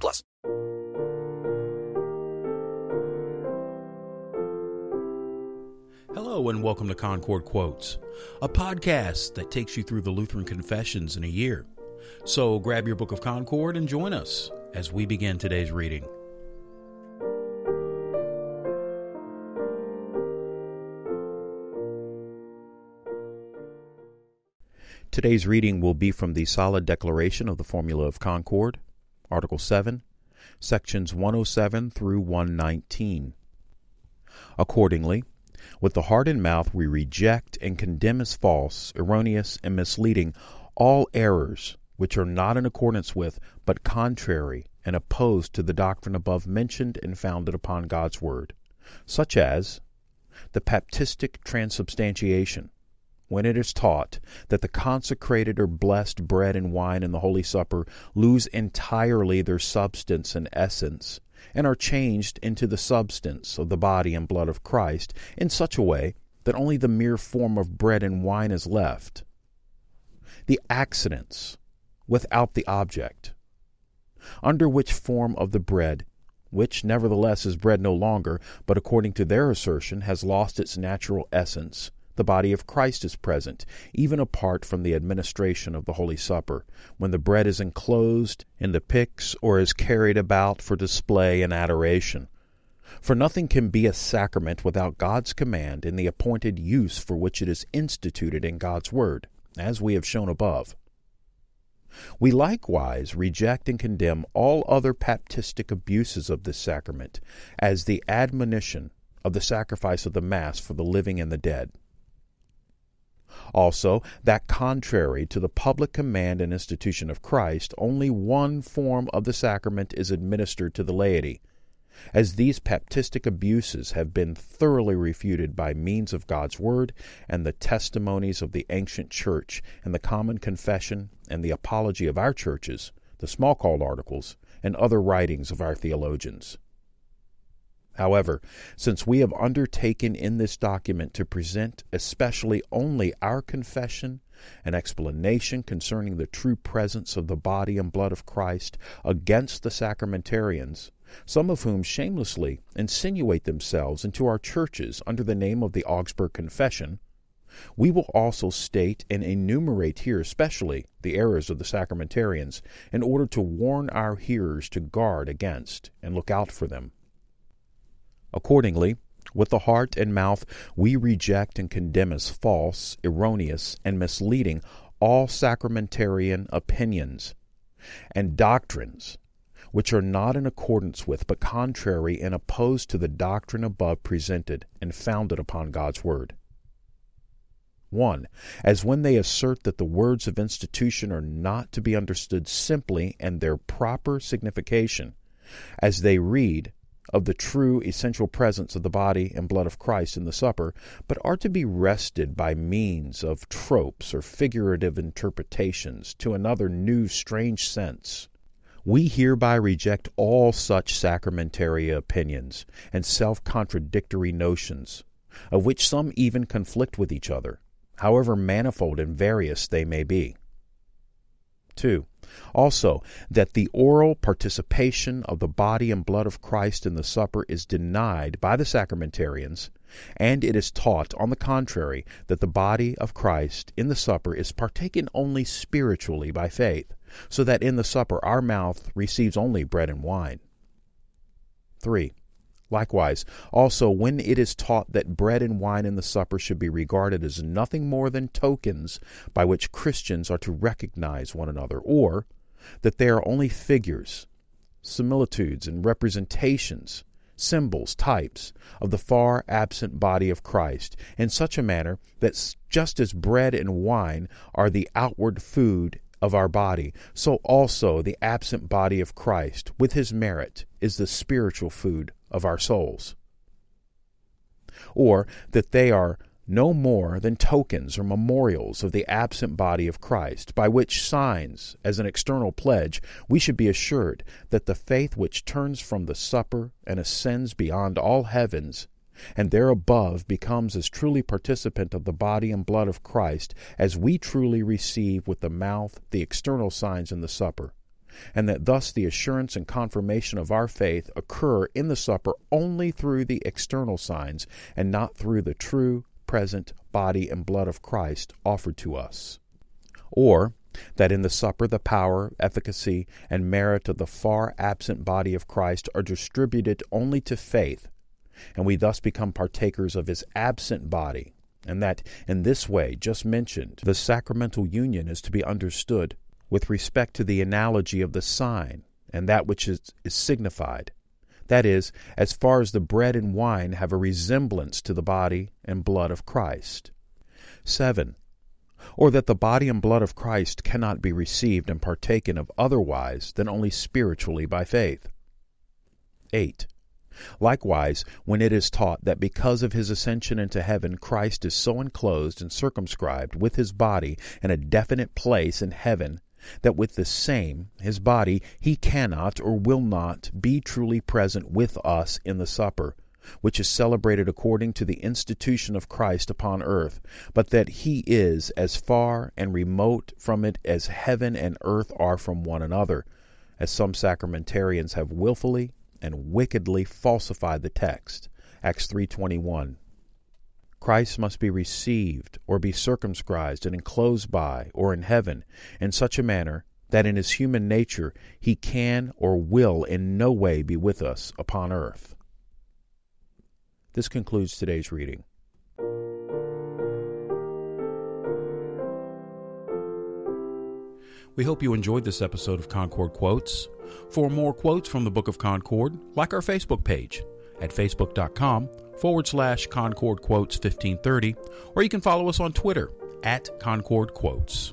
plus. Hello and welcome to Concord Quotes, a podcast that takes you through the Lutheran confessions in a year. So grab your book of Concord and join us as we begin today's reading. Today's reading will be from the Solid Declaration of the Formula of Concord, Article 7, sections 107 through 119. Accordingly, with the heart and mouth we reject and condemn as false, erroneous, and misleading all errors which are not in accordance with, but contrary and opposed to the doctrine above mentioned and founded upon God's Word, such as the papistic transubstantiation, when it is taught that the consecrated or blessed bread and wine in the Holy Supper lose entirely their substance and essence, and are changed into the substance of the body and blood of Christ in such a way that only the mere form of bread and wine is left. The accidents without the object, under which form of the bread which nevertheless is bread no longer, but according to their assertion has lost its natural essence, the body of Christ is present, even apart from the administration of the Holy Supper, when the bread is enclosed in the pyx or is carried about for display and adoration. For nothing can be a sacrament without God's command in the appointed use for which it is instituted in God's Word, as we have shown above. We likewise reject and condemn all other papistic abuses of this sacrament, as the admonition of the sacrifice of the Mass for the living and the dead. Also, that contrary to the public command and institution of Christ, only one form of the sacrament is administered to the laity. As these papistic abuses have been thoroughly refuted by means of God's Word and the testimonies of the ancient Church and the common confession and the apology of our churches, the Small Smalcald Articles, and other writings of our theologians. However, since we have undertaken in this document to present especially only our confession an explanation concerning the true presence of the body and blood of Christ against the sacramentarians, some of whom shamelessly insinuate themselves into our churches under the name of the Augsburg Confession, we will also state and enumerate here especially the errors of the sacramentarians in order to warn our hearers to guard against and look out for them. Accordingly, with the heart and mouth we reject and condemn as false, erroneous, and misleading all sacramentarian opinions and doctrines which are not in accordance with, but contrary and opposed to the doctrine above presented and founded upon God's Word. 1. As when they assert that the words of institution are not to be understood simply and their proper signification, as they read, of the true essential presence of the body and blood of Christ in the supper, but are to be wrested by means of tropes or figurative interpretations to another new strange sense. We hereby reject all such sacramentary opinions and self contradictory notions, of which some even conflict with each other, however manifold and various they may be. 2. Also, that the oral participation of the body and blood of Christ in the supper is denied by the sacramentarians, and it is taught, on the contrary, that the body of Christ in the supper is partaken only spiritually by faith, so that in the supper our mouth receives only bread and wine. 3. Likewise, also, when it is taught that bread and wine in the supper should be regarded as nothing more than tokens by which Christians are to recognize one another, or that they are only figures, similitudes, and representations, symbols, types of the far absent body of Christ, in such a manner that just as bread and wine are the outward food of our body, so also the absent body of Christ, with his merit, is the spiritual food of our souls. Or that they are no more than tokens or memorials of the absent body of Christ, by which signs, as an external pledge, we should be assured that the faith which turns from the supper and ascends beyond all heavens, and there above becomes as truly participant of the body and blood of Christ as we truly receive with the mouth the external signs in the supper and that thus the assurance and confirmation of our faith occur in the supper only through the external signs and not through the true present body and blood of Christ offered to us. Or that in the supper the power, efficacy, and merit of the far absent body of Christ are distributed only to faith, and we thus become partakers of his absent body, and that in this way, just mentioned, the sacramental union is to be understood with respect to the analogy of the sign and that which is, is signified that is, as far as the bread and wine have a resemblance to the body and blood of Christ. 7. Or that the body and blood of Christ cannot be received and partaken of otherwise than only spiritually by faith. 8. Likewise, when it is taught that because of his ascension into heaven Christ is so enclosed and circumscribed with his body in a definite place in heaven that with the same, his body, he cannot or will not be truly present with us in the supper, which is celebrated according to the institution of Christ upon earth, but that he is as far and remote from it as heaven and earth are from one another, as some sacramentarians have wilfully and wickedly falsified the text. Acts 3:21 Christ must be received or be circumcised and enclosed by or in heaven in such a manner that in his human nature he can or will in no way be with us upon earth. This concludes today's reading. We hope you enjoyed this episode of Concord Quotes. For more quotes from the Book of Concord, like our Facebook page at facebook.com forward slash Concord Quotes 1530, or you can follow us on Twitter at Concord Quotes.